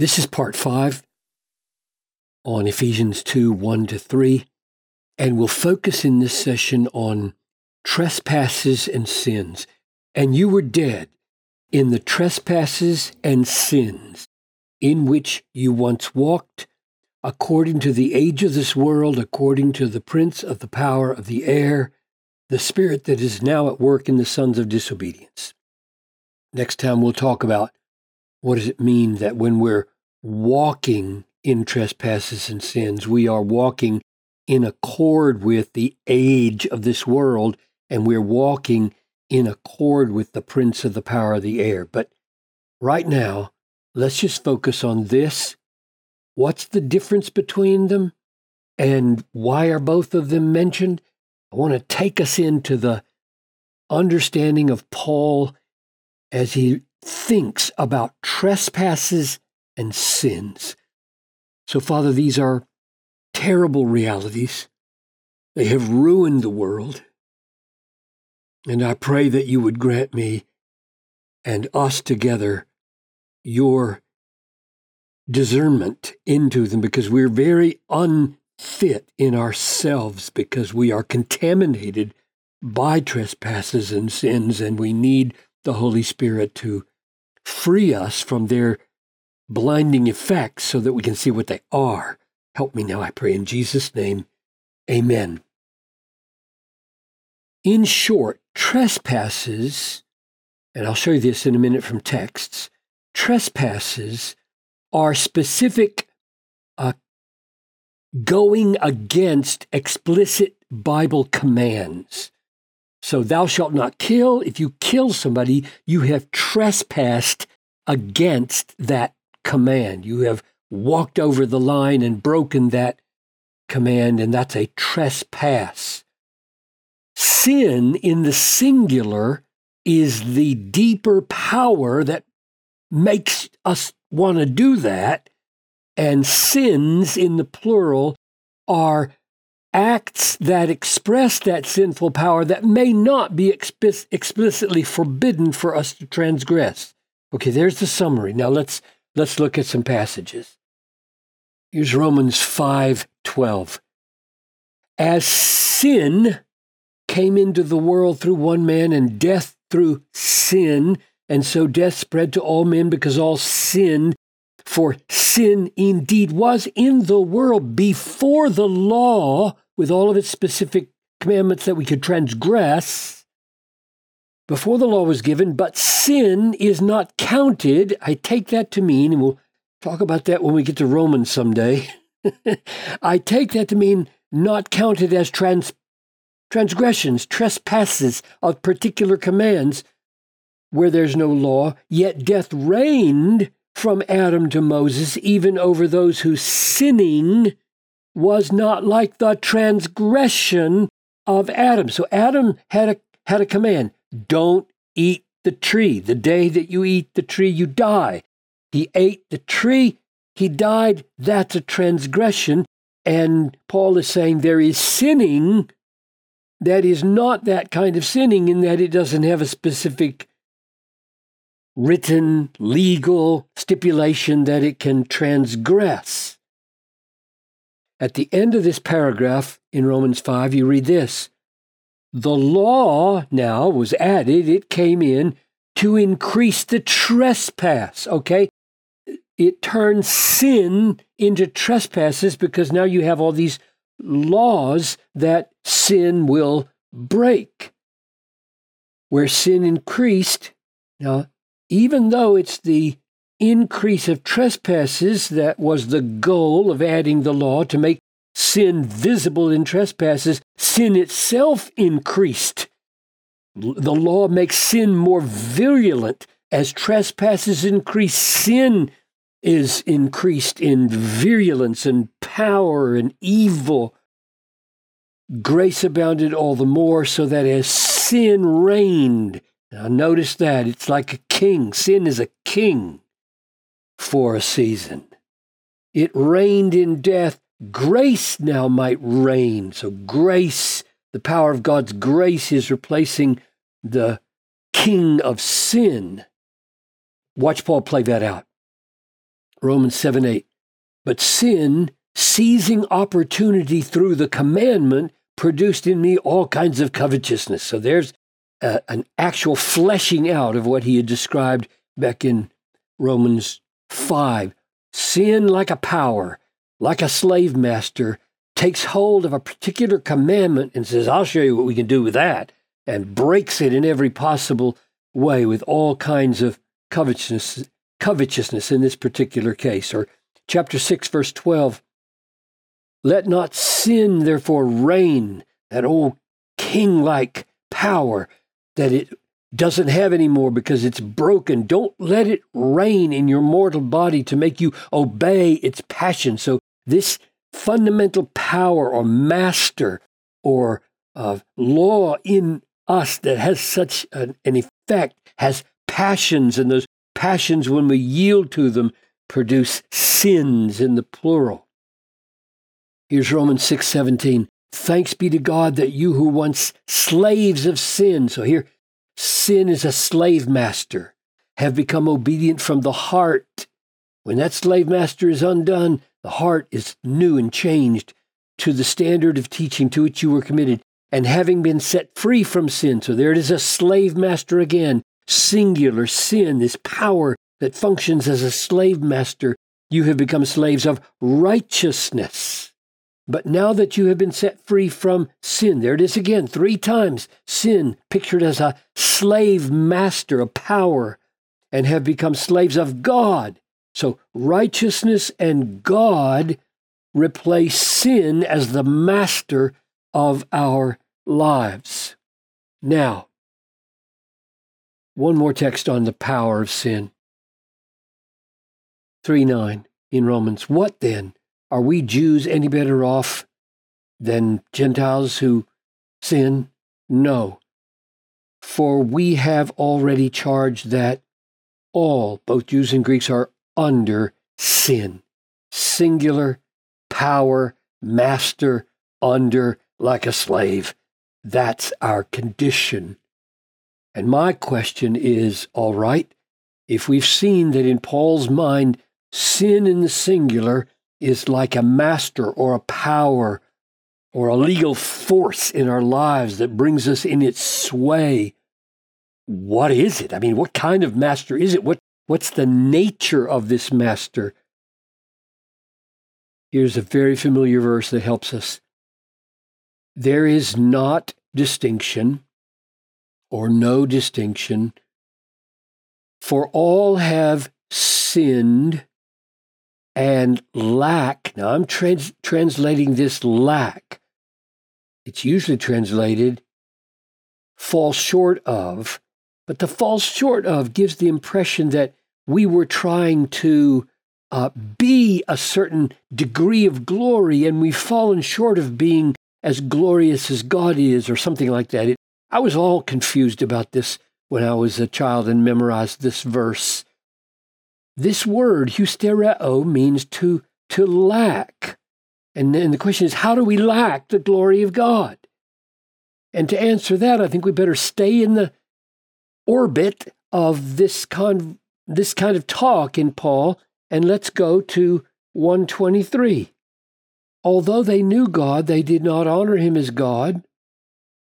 This is part five on Ephesians 2 1 to 3, and we'll focus in this session on trespasses and sins. And you were dead in the trespasses and sins in which you once walked, according to the age of this world, according to the prince of the power of the air, the spirit that is now at work in the sons of disobedience. Next time we'll talk about what does it mean that when we're walking in trespasses and sins, we are walking in accord with the age of this world, and we're walking in accord with the prince of the power of the air. But right now, let's just focus on this. What's the difference between them? And why are both of them mentioned? I want to take us into the understanding of Paul as he thinks about trespasses and sins. So, Father, these are terrible realities. They have ruined the world. And I pray that you would grant me and us together your discernment into them because we're very unfit in ourselves because we are contaminated by trespasses and sins, and we need the Holy Spirit to free us from their blinding effects so that we can see what they are. Help me now, I pray, in Jesus' name. Amen. In short, trespasses, and I'll show you this in a minute from texts, trespasses are specific uh, going against explicit Bible commands. So, thou shalt not kill. If you kill somebody, you have trespassed against that command. You have walked over the line and broken that command, and that's a trespass. Sin in the singular is the deeper power that makes us want to do that, and sins in the plural are acts that express that sinful power that may not be expi- explicitly forbidden for us to transgress. Okay, there's the summary. Now let's let's look at some passages. Here's Romans 5:12. As sin came into the world through one man and death through sin, and so death spread to all men because all sinned. For sin indeed was in the world before the law, with all of its specific commandments that we could transgress, before the law was given, but sin is not counted. I take that to mean, and we'll talk about that when we get to Romans someday. I take that to mean not counted as trans, transgressions, trespasses of particular commands where there's no law, yet death reigned from Adam to Moses, even over those whose sinning was not like the transgression of Adam. So Adam had a had a command, don't eat the tree. The day that you eat the tree, you die. He ate the tree, he died. That's a transgression. And Paul is saying there is sinning that is not that kind of sinning in that it doesn't have a specific written legal stipulation that it can transgress. At the end of this paragraph in Romans 5, you read this The law now was added, it came in to increase the trespass, okay? It turns sin into trespasses because now you have all these laws that sin will break. Where sin increased, now even though it's the increase of trespasses that was the goal of adding the law to make sin visible in trespasses, sin itself increased. The law makes sin more virulent. As trespasses increase, sin is increased in virulence and power and evil. Grace abounded all the more, so that as sin reigned, now, notice that it's like a king. Sin is a king for a season. It reigned in death. Grace now might reign. So, grace, the power of God's grace, is replacing the king of sin. Watch Paul play that out. Romans 7 8. But sin, seizing opportunity through the commandment, produced in me all kinds of covetousness. So there's an actual fleshing out of what he had described back in Romans 5. Sin, like a power, like a slave master, takes hold of a particular commandment and says, I'll show you what we can do with that, and breaks it in every possible way with all kinds of covetousness, covetousness in this particular case. Or chapter 6, verse 12 Let not sin therefore reign, that old king like power that it doesn't have anymore because it's broken. Don't let it reign in your mortal body to make you obey its passion. So, this fundamental power or master or uh, law in us that has such an, an effect has passions, and those passions, when we yield to them, produce sins in the plural. Here's Romans 6 17. Thanks be to God that you who once slaves of sin, so here, sin is a slave master, have become obedient from the heart. When that slave master is undone, the heart is new and changed to the standard of teaching to which you were committed, and having been set free from sin. So there it is a slave master again, singular sin, this power that functions as a slave master. You have become slaves of righteousness. But now that you have been set free from sin, there it is again, three times sin pictured as a slave master, a power, and have become slaves of God. So righteousness and God replace sin as the master of our lives. Now, one more text on the power of sin. 3 9 in Romans. What then? Are we Jews any better off than Gentiles who sin? No. For we have already charged that all, both Jews and Greeks, are under sin. Singular, power, master, under, like a slave. That's our condition. And my question is all right, if we've seen that in Paul's mind, sin in the singular is like a master or a power or a legal force in our lives that brings us in its sway. What is it? I mean, what kind of master is it? What, what's the nature of this master? Here's a very familiar verse that helps us. There is not distinction or no distinction, for all have sinned and lack. Now, I'm trans- translating this lack. It's usually translated fall short of, but the fall short of gives the impression that we were trying to uh, be a certain degree of glory and we've fallen short of being as glorious as God is, or something like that. It, I was all confused about this when I was a child and memorized this verse. This word, hustereo, means to, to lack. And then the question is, how do we lack the glory of God? And to answer that, I think we better stay in the orbit of this, con- this kind of talk in Paul, and let's go to 123. Although they knew God, they did not honor him as God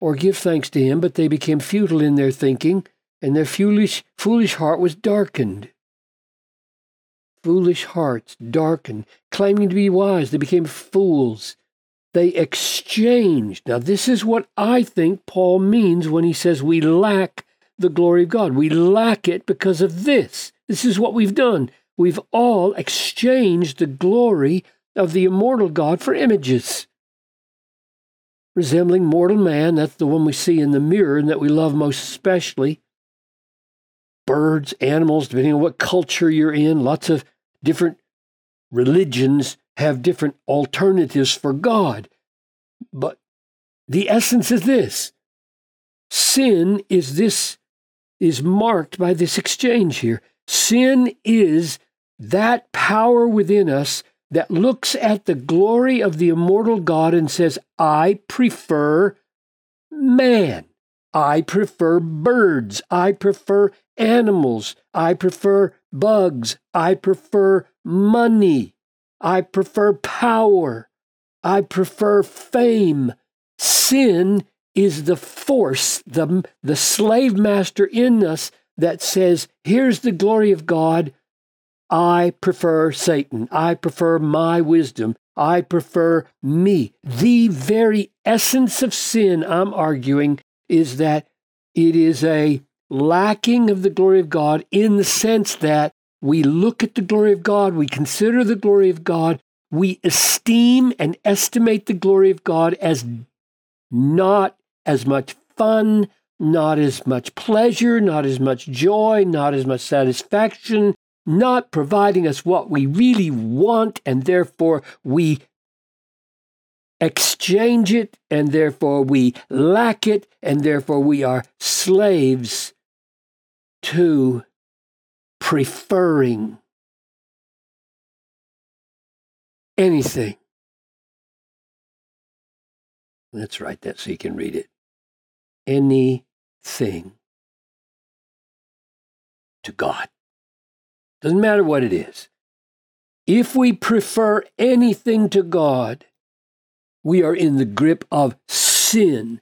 or give thanks to him, but they became futile in their thinking, and their foolish, foolish heart was darkened foolish hearts darkened, claiming to be wise, they became fools. They exchanged. Now, this is what I think Paul means when he says we lack the glory of God. We lack it because of this. This is what we've done. We've all exchanged the glory of the immortal God for images. Resembling mortal man, that's the one we see in the mirror and that we love most especially. Birds, animals, depending on what culture you're in, lots of different religions have different alternatives for God. But the essence is this sin is this is marked by this exchange here. Sin is that power within us that looks at the glory of the immortal God and says, I prefer man. I prefer birds. I prefer animals. I prefer bugs. I prefer money. I prefer power. I prefer fame. Sin is the force, the, the slave master in us that says, here's the glory of God. I prefer Satan. I prefer my wisdom. I prefer me. The very essence of sin, I'm arguing, is that it is a lacking of the glory of God in the sense that we look at the glory of God, we consider the glory of God, we esteem and estimate the glory of God as not as much fun, not as much pleasure, not as much joy, not as much satisfaction, not providing us what we really want, and therefore we exchange it, and therefore we lack it, and therefore we are slaves to preferring anything. Let's write that so you can read it. Anything to God. Doesn't matter what it is. If we prefer anything to God, we are in the grip of sin,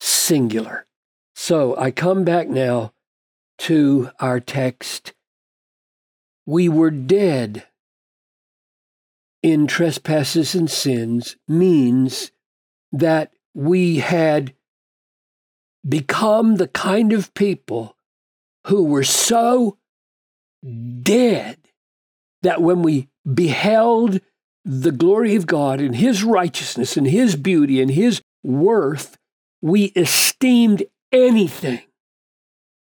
singular. So I come back now to our text. We were dead in trespasses and sins means that we had become the kind of people who were so dead that when we beheld the glory of God and His righteousness and His beauty and His worth, we esteemed anything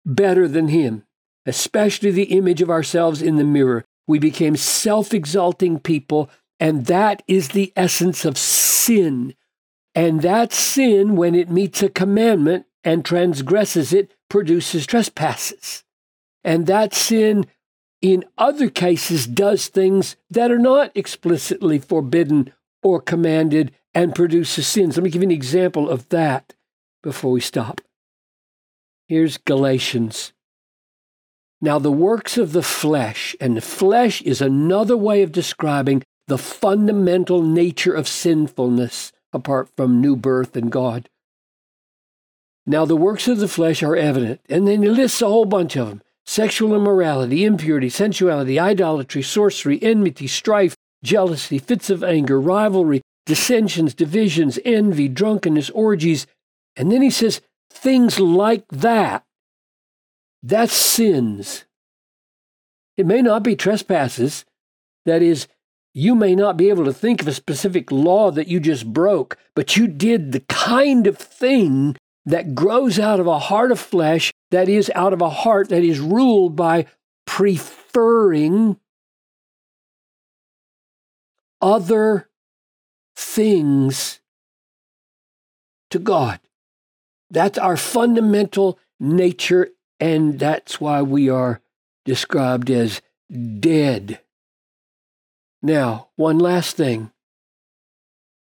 better than Him, especially the image of ourselves in the mirror. We became self exalting people, and that is the essence of sin. And that sin, when it meets a commandment and transgresses it, produces trespasses. And that sin in other cases does things that are not explicitly forbidden or commanded and produces sins. Let me give you an example of that before we stop. Here's Galatians. Now, the works of the flesh, and the flesh is another way of describing the fundamental nature of sinfulness apart from new birth and God. Now, the works of the flesh are evident, and then he lists a whole bunch of them sexual immorality, impurity, sensuality, idolatry, sorcery, enmity, strife, jealousy, fits of anger, rivalry, dissensions, divisions, envy, drunkenness, orgies. And then he says, things like that. That's sins. It may not be trespasses. That is, you may not be able to think of a specific law that you just broke, but you did the kind of thing that grows out of a heart of flesh, that is, out of a heart that is ruled by preferring other things to God. That's our fundamental nature, and that's why we are described as dead. Now, one last thing.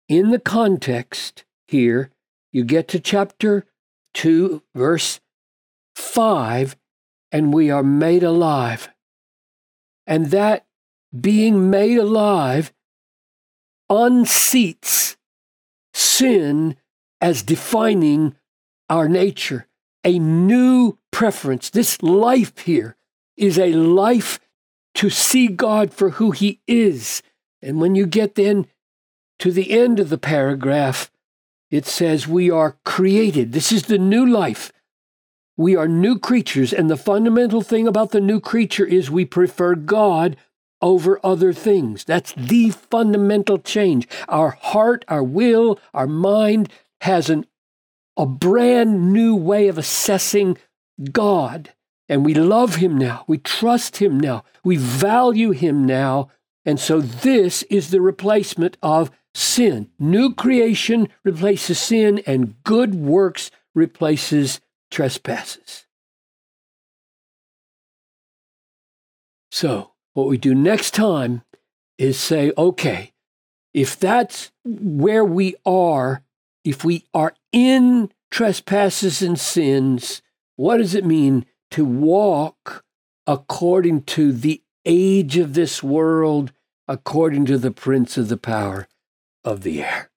In the context here, you get to chapter 2, verse 5, and we are made alive. And that being made alive unseats sin as defining our nature, a new preference. This life here is a life to see God for who He is. And when you get then to the end of the paragraph, it says we are created. This is the new life. We are new creatures, and the fundamental thing about the new creature is we prefer God over other things. That's the fundamental change. Our heart, our will, our mind has an, a brand new way of assessing God. And we love Him now. We trust Him now. We value Him now. And so this is the replacement of sin. New creation replaces sin, and good works replaces trespasses. So, what we do next time is say, okay, if that's where we are, if we are in trespasses and sins, what does it mean to walk according to the age of this world according to the prince of the power of the air.